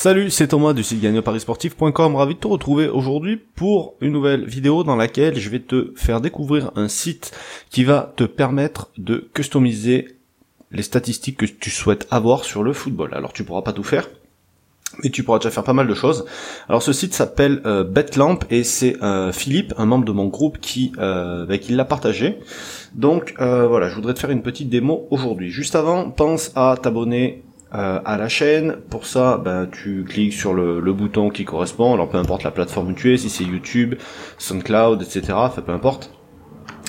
Salut, c'est Thomas du site gagnoparisportif.com, ravi de te retrouver aujourd'hui pour une nouvelle vidéo dans laquelle je vais te faire découvrir un site qui va te permettre de customiser les statistiques que tu souhaites avoir sur le football. Alors tu pourras pas tout faire, mais tu pourras déjà faire pas mal de choses. Alors ce site s'appelle euh, Betlamp et c'est euh, Philippe, un membre de mon groupe, qui, euh, qui l'a partagé. Donc voilà, je voudrais te faire une petite démo aujourd'hui. Juste avant, pense à t'abonner euh, à la chaîne. Pour ça, ben, tu cliques sur le, bouton qui correspond. Alors peu importe la plateforme où tu es, si c'est YouTube, SoundCloud, etc. Enfin peu importe.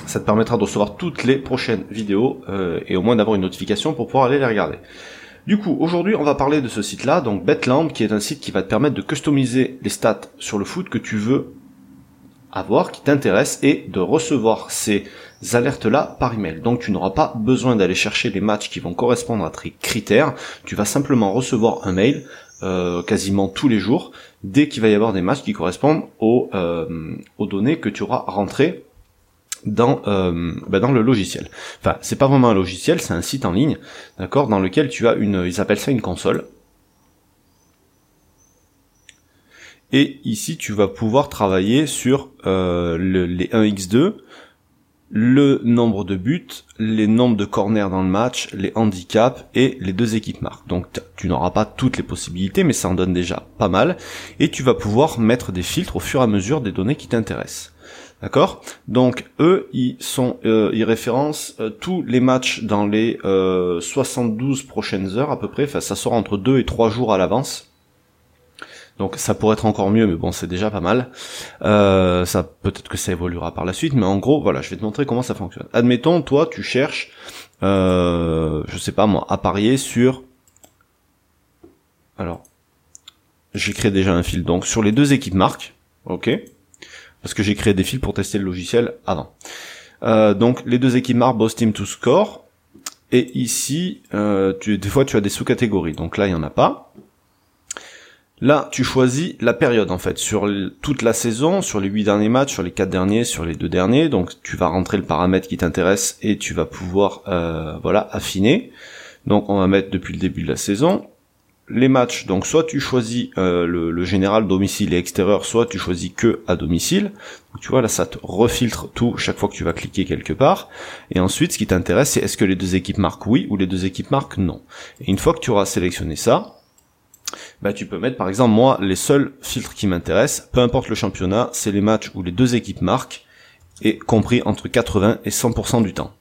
Ça te permettra de recevoir toutes les prochaines vidéos euh, et au moins d'avoir une notification pour pouvoir aller les regarder. Du coup, aujourd'hui, on va parler de ce site-là, donc Betlamp, qui est un site qui va te permettre de customiser les stats sur le foot que tu veux avoir, qui t'intéresse, et de recevoir ces alertes-là par email. Donc tu n'auras pas besoin d'aller chercher les matchs qui vont correspondre à tes critères. Tu vas simplement recevoir un mail euh, quasiment tous les jours dès qu'il va y avoir des matchs qui correspondent aux, euh, aux données que tu auras rentrées dans euh, bah, dans le logiciel. Enfin, c'est pas vraiment un logiciel, c'est un site en ligne, d'accord, dans lequel tu as une, ils appellent ça une console. Et ici, tu vas pouvoir travailler sur les 1x2, le nombre de buts, les nombres de corners dans le match, les handicaps et les deux équipes marques. Donc tu n'auras pas toutes les possibilités, mais ça en donne déjà pas mal. Et tu vas pouvoir mettre des filtres au fur et à mesure des données qui t'intéressent. D'accord? Donc eux, ils sont, euh, ils référencent euh, tous les matchs dans les 72 euh, prochaines heures à peu près. Enfin, ça sort entre 2 et 3 jours à l'avance. Donc ça pourrait être encore mieux, mais bon, c'est déjà pas mal. Euh, ça peut-être que ça évoluera par la suite, mais en gros, voilà, je vais te montrer comment ça fonctionne. Admettons, toi, tu cherches, euh, je sais pas moi, à parier sur. Alors, j'ai créé déjà un fil. Donc sur les deux équipes marques, ok, parce que j'ai créé des fils pour tester le logiciel avant. Euh, donc les deux équipes marques, Boss Team to Score. Et ici, euh, tu, des fois tu as des sous-catégories. Donc là, il y en a pas. Là, tu choisis la période en fait sur toute la saison, sur les huit derniers matchs, sur les quatre derniers, sur les deux derniers. Donc, tu vas rentrer le paramètre qui t'intéresse et tu vas pouvoir euh, voilà affiner. Donc, on va mettre depuis le début de la saison les matchs. Donc, soit tu choisis euh, le, général domicile et extérieur, soit tu choisis que à domicile. Tu vois là, ça te refiltre tout chaque fois que tu vas cliquer quelque part. Et ensuite, ce qui t'intéresse, c'est est-ce que les deux équipes marquent oui ou les deux équipes marquent non. Et une fois que tu auras sélectionné ça, bah tu peux mettre par exemple moi les seuls filtres qui m'intéressent, peu importe le championnat, c'est les matchs où les deux équipes marquent et compris entre 80 et 100% du temps.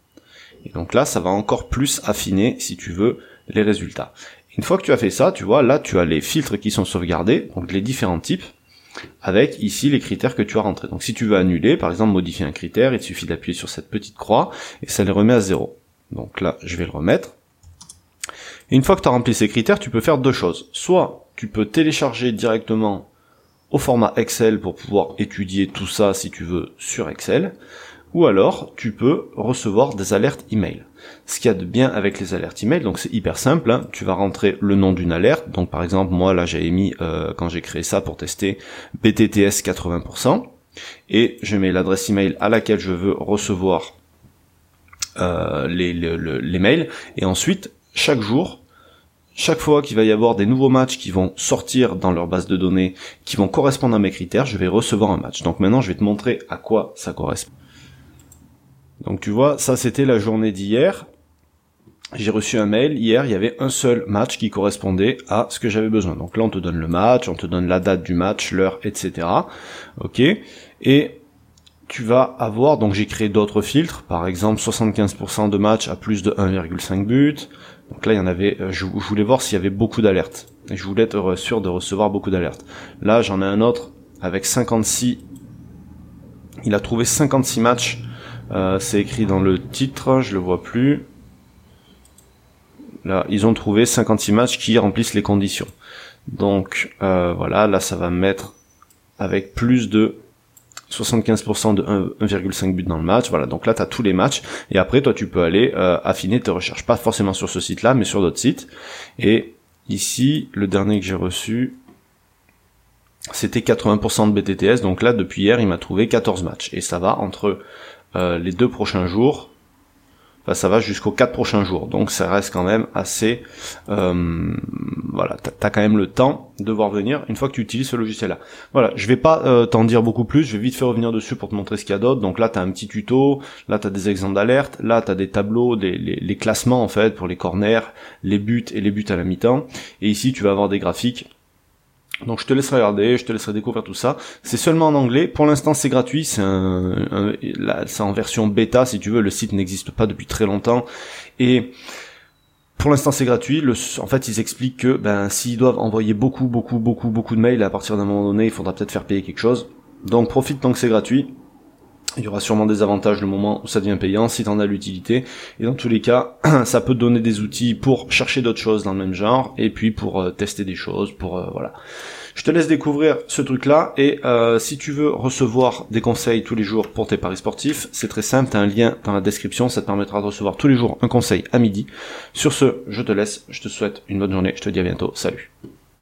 Et donc là, ça va encore plus affiner si tu veux les résultats. Une fois que tu as fait ça, tu vois, là tu as les filtres qui sont sauvegardés, donc les différents types, avec ici les critères que tu as rentrés. Donc si tu veux annuler, par exemple modifier un critère, il suffit d'appuyer sur cette petite croix et ça les remet à zéro. Donc là, je vais le remettre. Une fois que tu as rempli ces critères, tu peux faire deux choses. Soit tu peux télécharger directement au format Excel pour pouvoir étudier tout ça si tu veux sur Excel, ou alors tu peux recevoir des alertes email. Ce qu'il y a de bien avec les alertes email, donc c'est hyper simple, hein. tu vas rentrer le nom d'une alerte, donc par exemple moi là j'avais mis euh, quand j'ai créé ça pour tester BTTS 80%, et je mets l'adresse email à laquelle je veux recevoir euh, les, les mails, et ensuite chaque jour, chaque fois qu'il va y avoir des nouveaux matchs qui vont sortir dans leur base de données, qui vont correspondre à mes critères, je vais recevoir un match. Donc maintenant, je vais te montrer à quoi ça correspond. Donc tu vois, ça c'était la journée d'hier. J'ai reçu un mail, hier il y avait un seul match qui correspondait à ce que j'avais besoin. Donc là on te donne le match, on te donne la date du match, l'heure, etc. Ok Et tu vas avoir, donc j'ai créé d'autres filtres, par exemple 75% de matchs à plus de 1,5 but. Donc là il y en avait, euh, je, voulais voir s'il y avait beaucoup d'alertes. Et je voulais être sûr de recevoir beaucoup d'alertes. Là j'en ai un autre avec 56, il a trouvé 56 matchs, euh, c'est écrit dans le titre, je le vois plus. Là, ils ont trouvé 56 matchs qui remplissent les conditions. Donc euh, voilà, là ça va mettre avec plus de 75% de 1,5 but dans le match. Voilà, donc là tu as tous les matchs et après toi tu peux aller euh, affiner tes recherches, pas forcément sur ce site-là, mais sur d'autres sites. Et ici, le dernier que j'ai reçu, c'était 80% de BTTS. Donc là, depuis hier, il m'a trouvé 14 matchs et ça va entre euh, les deux prochains jours. Ça va jusqu'aux quatre prochains jours. Donc ça reste quand même assez, euh, voilà, t'as quand même le temps de voir venir une fois que tu utilises ce logiciel-là. Voilà, je vais pas euh, t'en dire beaucoup plus, je vais vite fait revenir dessus pour te montrer ce qu'il y a d'autre. Donc là, t'as un petit tuto, là t'as des exemples d'alerte, là t'as des tableaux, des, les, classements en fait pour les corners, les buts et les buts à la mi-temps. Et ici, tu vas avoir des graphiques donc je te laisserai regarder, je te laisserai découvrir tout ça. C'est seulement en anglais. Pour l'instant c'est gratuit, c'est en version bêta si tu veux. Le site n'existe pas depuis très longtemps et pour l'instant c'est gratuit. En fait ils expliquent que ben s'ils doivent envoyer beaucoup beaucoup beaucoup beaucoup de mails à partir d'un moment donné, il faudra peut-être faire payer quelque chose. Donc profite tant que c'est gratuit. Il y aura sûrement des avantages le moment où ça devient payant, si t'en as l'utilité. Et dans tous les cas, ça peut te donner des outils pour chercher d'autres choses dans le même genre, et puis pour euh, tester des choses, pour euh, voilà. Je te laisse découvrir ce truc-là, et euh, si tu veux recevoir des conseils tous les jours pour tes paris sportifs, c'est très simple, t'as un lien dans la description, ça te permettra de recevoir tous les jours un conseil à midi. Sur ce, je te laisse, je te souhaite une bonne journée, je te dis à bientôt, salut.